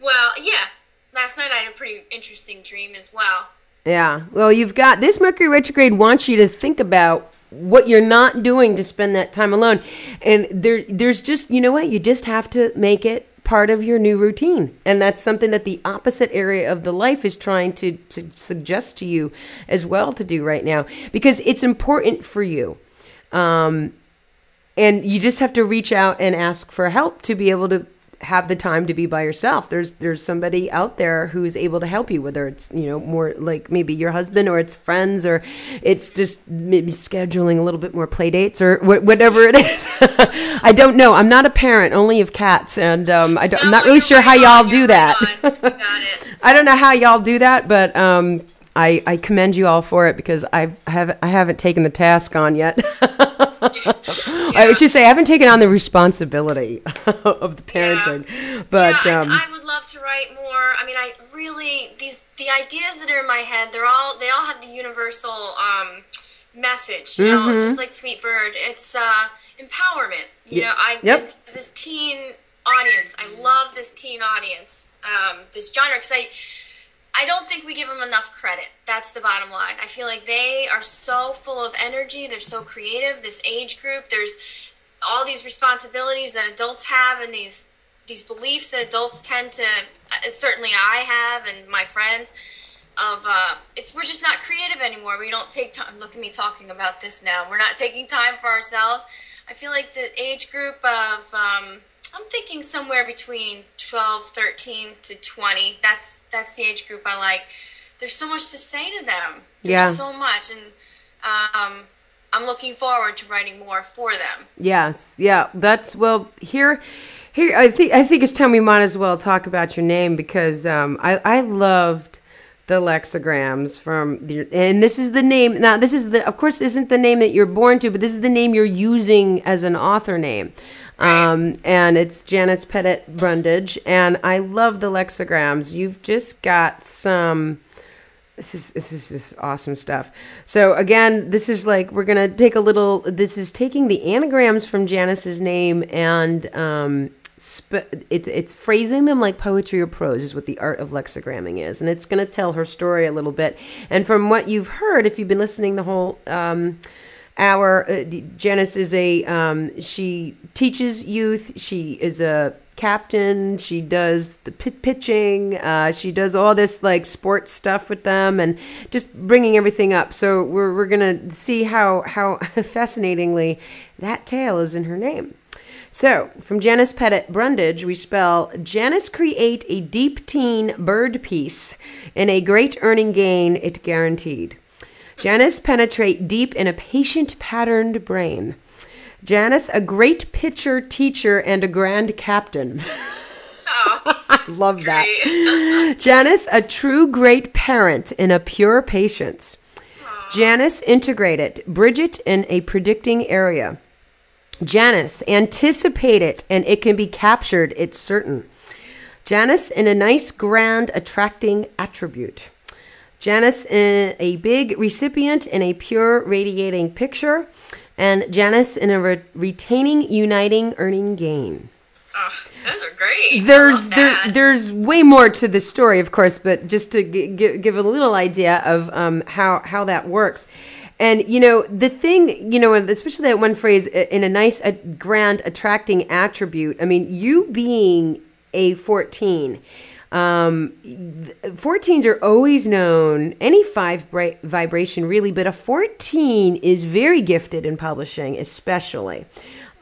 well, yeah, last night I had a pretty interesting dream as well. Yeah. Well, you've got this Mercury retrograde wants you to think about what you're not doing to spend that time alone. And there there's just, you know what? You just have to make it part of your new routine. And that's something that the opposite area of the life is trying to to suggest to you as well to do right now because it's important for you. Um and you just have to reach out and ask for help to be able to have the time to be by yourself. There's there's somebody out there who is able to help you whether it's you know more like maybe your husband or it's friends or it's just maybe scheduling a little bit more play dates or wh- whatever it is. I don't know. I'm not a parent only of cats and um, I don't, i'm No, not really sure how y'all do that. I don't know how y'all do that, but um, I, I commend you all for it because I have I haven't taken the task on yet. I should say I haven't taken on the responsibility of the parenting, but yeah, um, I, I would love to write more. I mean, I really these the ideas that are in my head. They're all they all have the universal um, message. You know, Mm-hmm. just like Sweet Bird, it's uh, empowerment. You know, I Yep. this teen audience. I love this teen audience, um, this genre, because I, I don't think we give them enough credit. That's the bottom line. I feel like they are so full of energy. They're so creative. This age group, there's all these responsibilities that adults have, and these these beliefs that adults tend to. Uh, certainly, I have, and my friends. Of uh, it's we're just not creative anymore. We don't take time. Look at me talking about this now. We're not taking time for ourselves. I feel like the age group of um, I'm thinking somewhere between 12, 13 to 20. That's that's the age group I like. There's so much to say to them. There's Yeah. so much, and um, I'm looking forward to writing more for them. Yes, yeah, that's well here. Here, I think I think it's time we might as well talk about your name because um, I I loved the lexigrams from the, and this is the name. Now, this is the of course this isn't the name that you're born to, but this is the name you're using as an author name. Um, and it's Janice Pettit Brundage, and I love the lexigrams. You've just got some. This is this is just awesome stuff. So again, this is like we're gonna take a little. This is taking the anagrams from Janice's name and um, sp- it, it's phrasing them like poetry or prose is what the art of lexigramming is, and it's gonna tell her story a little bit. And from what you've heard, if you've been listening the whole. Um, our uh, Janice is a um, she teaches youth. She is a captain. She does the pit pitching. Uh, she does all this like sports stuff with them and just bringing everything up. So we're we're gonna see how how fascinatingly that tale is in her name. So, from Janice Pettit Brundage, we spell Janice create a deep teen bird piece in a great earning gain it guaranteed. Janice penetrate deep in a patient patterned brain. Janice, a great pitcher, teacher, and a grand captain. Oh, Love that. Janice, a true great parent in a pure patience. Janice, integrated. Bridget, in a predicting area. Janice, anticipate it, and it can be captured, it's certain. Janice, in a nice, grand, attracting attribute. Janice, in a big recipient in a pure, radiating picture. And Janice, in a re- retaining, uniting, earning gain. Oh, those are great. There's there, there's way more to the story, of course, but just to g- g- give a little idea of um, how how that works. And you know the thing, you know, and especially that one phrase uh, in a nice, a grand, attracting attribute. I mean, you being a 14, um, th- 14s are always known. Any five bra- vibration really, but a 14 is very gifted in publishing, especially.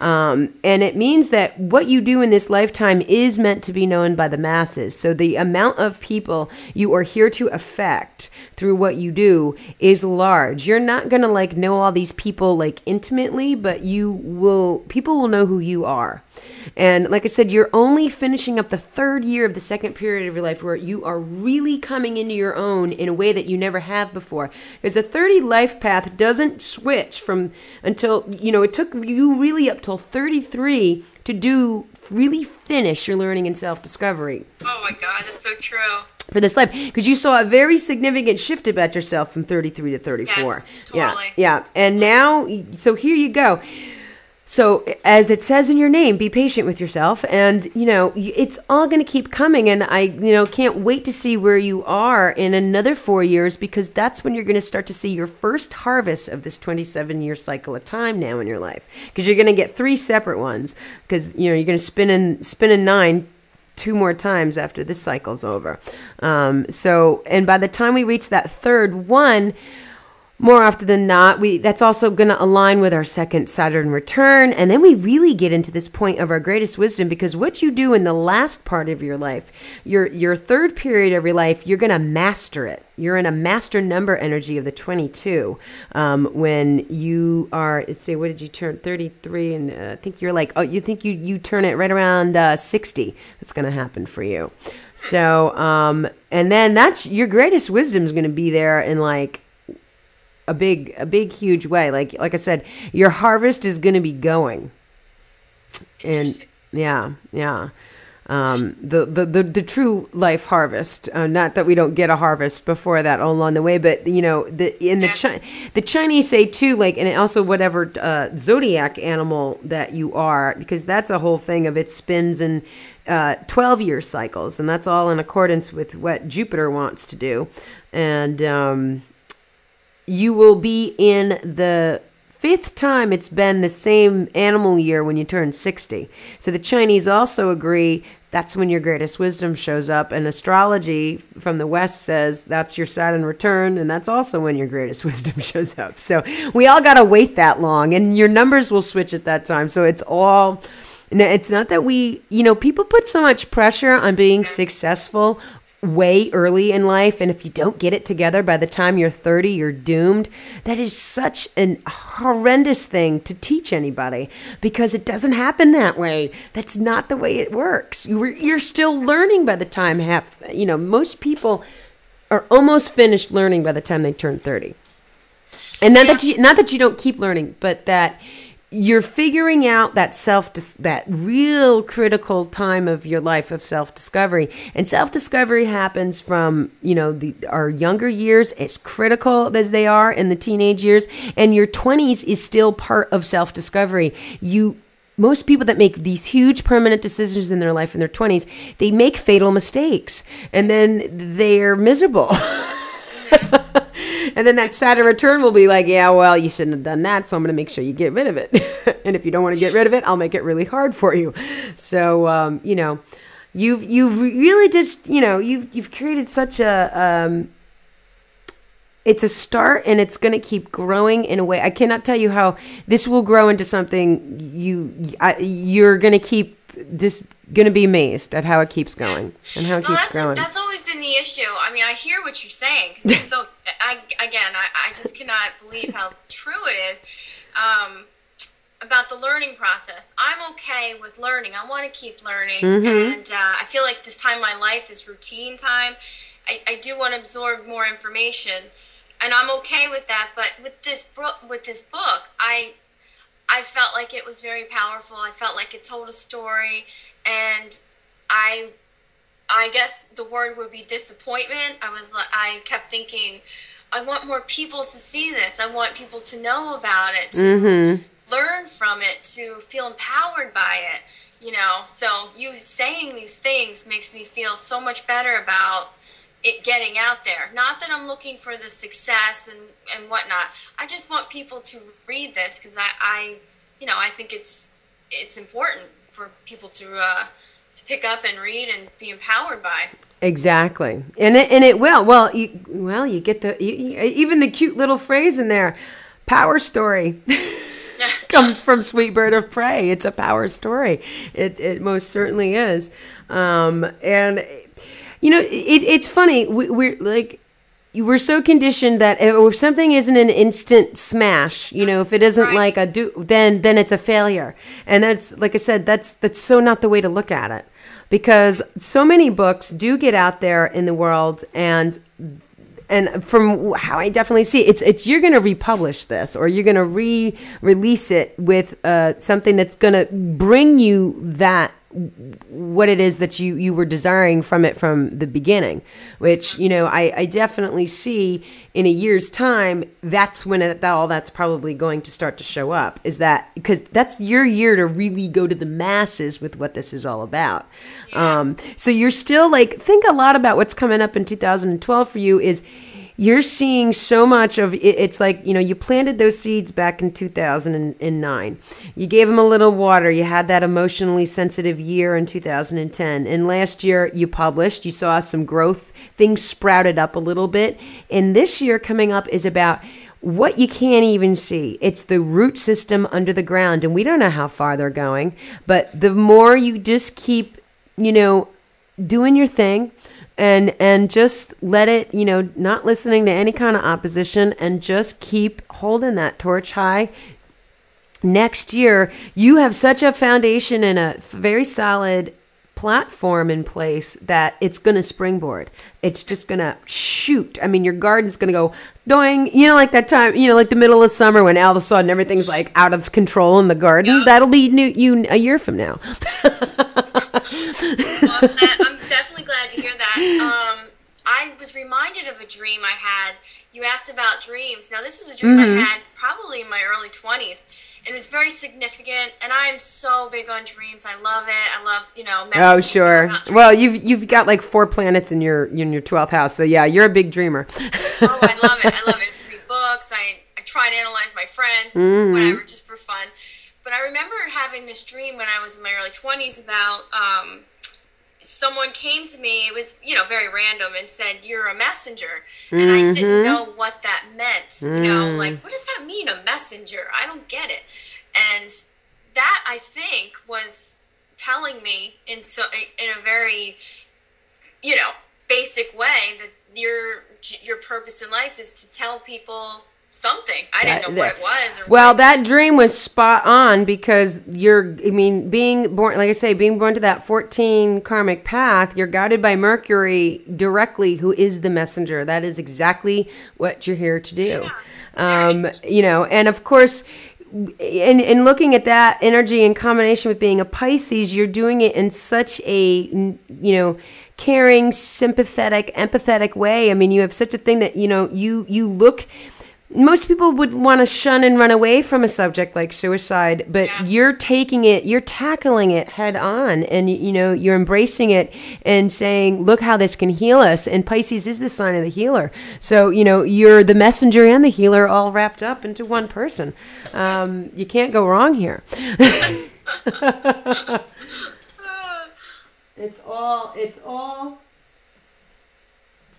Um, and it means that what you do in this lifetime is meant to be known by the masses. So the amount of people you are here to affect through what you do is large. You're not going to like know all these people like intimately, but you will, people will know who you are. And like I said, you're only finishing up the third year of the second period of your life where you are really coming into your own in a way that you never have before. Because the 30 life path doesn't switch from until, you know, it took you really up till 33 to do, really finish your learning and self discovery Oh my god, that's so true. for this life because you saw a very significant shift about yourself from 33 to 34 Yes, yeah totally. yeah and now so here you go so as it says in your name be patient with yourself and you know it's all going to keep coming and i you know can't wait to see where you are in another four years because that's when you're going to start to see your first harvest of this 27 year cycle of time now in your life because you're going to get three separate ones because you know you're going to spin in spin in nine two more times after this cycle's over. Um, so, and by the time we reach that third one, more often than not, we that's also going to align with our second Saturn return, and then we really get into this point of our greatest wisdom because what you do in the last part of your life, your your third period of your life, you're going to master it. You're in a master number energy of the 22 um, when you are. Let's say, what did you turn? 33, and uh, I think you're like, oh, you think you you turn it right around uh, 60. That's going to happen for you. So, um, and then that's your greatest wisdom is going to be there in like a big a big huge way like like i said your harvest is going to be going and yeah yeah um, the, the, the, the true life harvest. Uh, not that we don't get a harvest before that all along the way, but you know, the in the Chi- the Chinese say too, like, and also whatever uh, zodiac animal that you are, because that's a whole thing of it spins in uh, 12 year cycles, and that's all in accordance with what Jupiter wants to do. And um, you will be in the fifth time it's been the same animal year when you turn 60. So the Chinese also agree that's when your greatest wisdom shows up. And astrology from the West says that's your Saturn return, and that's also when your greatest wisdom shows up. So we all got to wait that long, and your numbers will switch at that time. So it's all. It's not that we, you know, people put so much pressure on being successful way early in life and if you don't get it together by the time you're 30 you're doomed. That is such an horrendous thing to teach anybody because it doesn't happen that way. That's not the way it works. You're, you're still learning by the time half you know most people are almost finished learning by the time they turn 30 and not that you not that you don't keep learning but that you're figuring out that self that real critical time of your life of self discovery and self discovery happens from you know the our younger years as critical as they are in the teenage years and your 20s is still part of self discovery you most people that make these huge permanent decisions in their life in their 20s they make fatal mistakes and then they're miserable and then that Saturn return will be like, yeah, well, you shouldn't have done that, so I'm going to make sure you get rid of it. and if you don't want to get rid of it, I'll make it really hard for you. So, um, you know, you've you've really just you know you've you've created such a um, it's a start and it's going to keep growing in a way i cannot tell you how this will grow into something you I, you're going to keep just going to be amazed at how it keeps going and how it No, keeps that's, growing that's always been the issue. I mean, I hear what you're saying because it's so. I again, I, I just cannot believe how true it is um, about the learning process. I'm okay with learning. I want to keep learning, and uh, I feel like this time in my life, this routine time, I, I do want to absorb more information, and I'm okay with that. But with this book, with this book, I I felt like it was very powerful. I felt like it told a story, and I, I guess the word would be disappointment. I was, I kept thinking, I want more people to see this. I want people to know about it, to mm-hmm learn from it, to feel empowered by it. You know, so you saying these things makes me feel so much better about it getting out there. Not that I'm looking for the success and, and whatnot. I just want people to read this because I, I, you know, I think it's it's important for people to uh, to pick up and read and be empowered by. Exactly, and it, and it will. Well, you well you get the you, you- even the cute little phrase in there, power story comes from Sweet Bird of Prey. It's a power story. It it most certainly is, um, and you know it, it's funny. We, we're like we're so conditioned that if something isn't an instant smash, you know, if it isn't Right. like a do, then then it's a failure. And that's like I said, that's that's so not the way to look at it, because so many books do get out there in the world, and and from how I definitely see it, it's it's you're going to republish this or you're going to re-release it with uh, something that's going to bring you that what it is that you you were desiring from it from the beginning which you know i i definitely see in a year's time that's when it, all that's probably going to start to show up is that because that's your year to really go to the masses with what this is all about. Um so you're still like think a lot about what's coming up in 2012 for you is you're seeing so much of it, it's like you know you planted those seeds back in 2009 you gave them a little water. You had that emotionally sensitive year in 2010 and last year you published you saw some growth. Things sprouted up a little bit. And this year coming up is about what you can't even see. It's the root system under the ground, and we don't know how far they're going. But the more you just keep, you know, doing your thing, and and just let it you know not listening to any kind of opposition and just keep holding that torch high. Next year you have such a foundation and a very solid platform in place that it's going to springboard it's just going to shoot i mean your garden's going to go doing you know like that time you know like the middle of summer when all of a sudden everything's like out of control in the garden that'll be new you a year from now Love that. I'm definitely glad to hear that. Um, I was reminded of a dream I had. You asked about dreams. Now, this was a dream Mm-hmm. I had probably in my early 20s. It was very significant. And I am so big on dreams. I love it. I love, you know, Oh, sure. Well, you've you've got like four planets in your in your twelfth house, so yeah, you're a big dreamer. oh, I love it. I love it. Read books. I, I try to analyze my friends, Mm-hmm. whatever, just for fun. But I remember having this dream when I was in my early 20s about um, someone came to me, it was, you know, very random, and said, You're a messenger. And I didn't mm-hmm. know what that meant. You know, mm. like, what does that mean, a messenger? I don't get it. And that, I think, was telling me in so in a very you know basic way that your your purpose in life is to tell people something i didn't know what it was or Well, what- that dream was spot on because you're, I mean, being born, like I say, being born to that 14 karmic path, you're guided by Mercury directly, who is the messenger. That is exactly what you're here to do. Um, you know, and of course, in, in looking at that energy in combination with being a Pisces, you're doing it in such a, you know, caring, sympathetic, empathetic way. I mean, you have such a thing that, you know, you, you look, most people would want to shun and run away from a subject like suicide, but Yeah. you're taking it, you're tackling it head on, and you know you're embracing it and saying, "Look how this can heal us." And Pisces is the sign of the healer, so you know you're the messenger and the healer all wrapped up into one person. Um, you can't go wrong here. it's all, it's all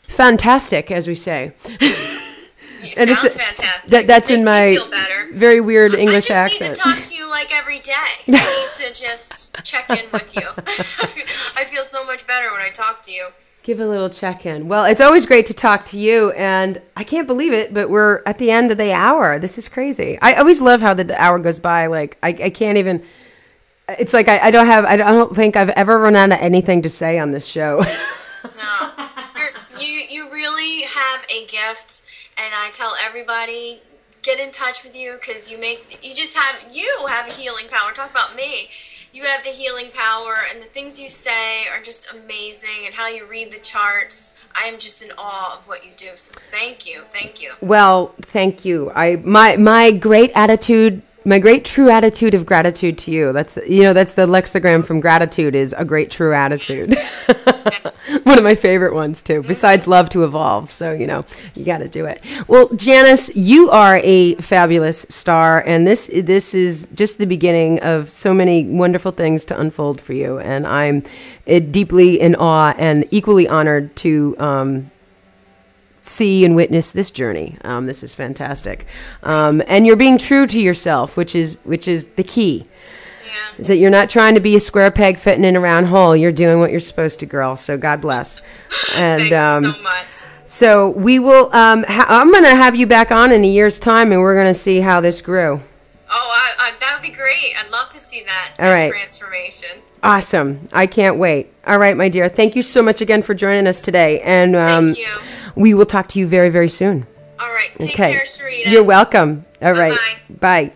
fantastic, as we say. it and it's- sounds fantastic that- that's in my very weird I English just accent. need to talk to you like every day. I need to just check in with you. I feel so much better when I talk to you. Give a little check in. Well, it's always great to talk to you, and I can't believe it, but we're at the end of the hour. This is crazy. I always love how the hour goes by. Like I, I can't even. It's like I, I don't have. I don't think I've ever run out of anything to say on this show. No, You're, you you really have a gift, and I tell everybody get in touch with you because you make you just have you have a healing power. Talk about me. You have the healing power, and the things you say are just amazing. And how you read the charts, I am just in awe of what you do. So thank you, thank you. well, thank you. I my my great attitude. My great true attitude of gratitude to you. That's you know that's the lexigram from gratitude is a great true attitude. One of my favorite ones too. Besides love to evolve, so you know you got to do it. Well, Janice, you are a fabulous star, and this this is just the beginning of so many wonderful things to unfold for you. And I'm uh, deeply in awe and equally honored to um, see and witness this journey. Um, this is fantastic, um, and you're being true to yourself, which is which is the key. Yeah. Is that you're not trying to be a square peg fitting in a round hole. You're doing what you're supposed to, girl. So God bless. And Thank um, so much. so we will. Um, ha- I'm going to have you back on in a year's time, and we're going to see how this grew. Oh, I, I, that would be great. I'd love to see that, All that right. transformation. Awesome. I can't wait. All right, my dear. Thank you so much again for joining us today, and um, Thank you. We will talk to you very, very soon. All right. Take Okay. care. You're welcome. All right. Bye-bye. Bye.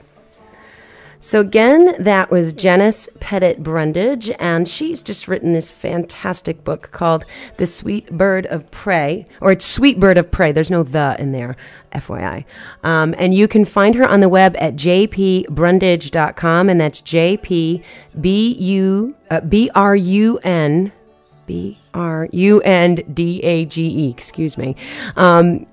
So again, that was Janice Pettit Brundage, and she's just written this fantastic book called The Sweet Bird of Prey, or it's Sweet Bird of Prey. There's no the in there, FYI. Um, and you can find her on the web at jpbrundage.com, and that's J-P-B-U, uh, B-R-U-N, B-R-U-N-D-A-G-E, excuse me. Um,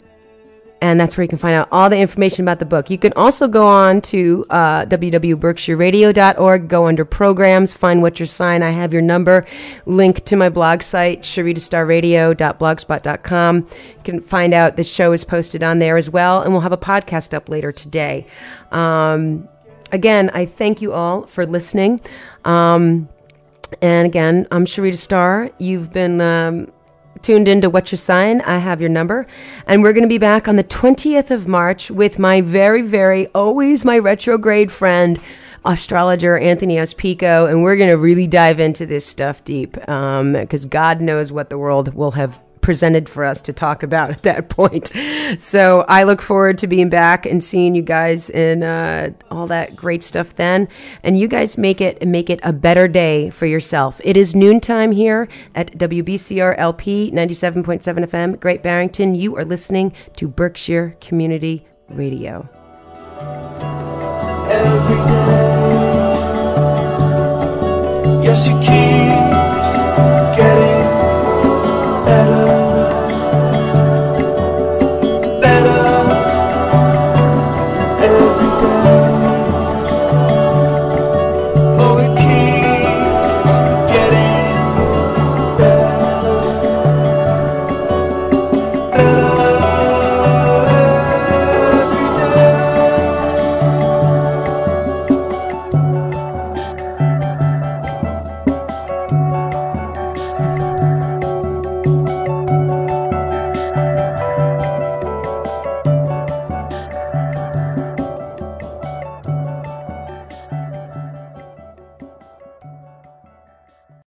and that's where you can find out all the information about the book. You can also go on to uh, www.berkshireradio.org, go under programs, find what your sign. I have your number, link to my blog site, sharitastarradio.blogspot.com. You can find out the show is posted on there as well, and we'll have a podcast up later today. Um, again, I thank you all for listening. Um, and again, I'm Sharita Starr. You've been um, tuned into What's Your Sign. I have your number. And we're going to be back on the 20th of March with my very, very, always my retrograde friend, astrologer Anthony Ospico. And we're going to really dive into this stuff deep because God knows what the world will have presented for us to talk about at that point. So I look forward to being back and seeing you guys and uh, all that great stuff then. And you guys make it make it a better day for yourself. It is noontime here at WBCR LP 97.7 FM, Great Barrington. You are listening to Berkshire Community Radio. Yes, you can.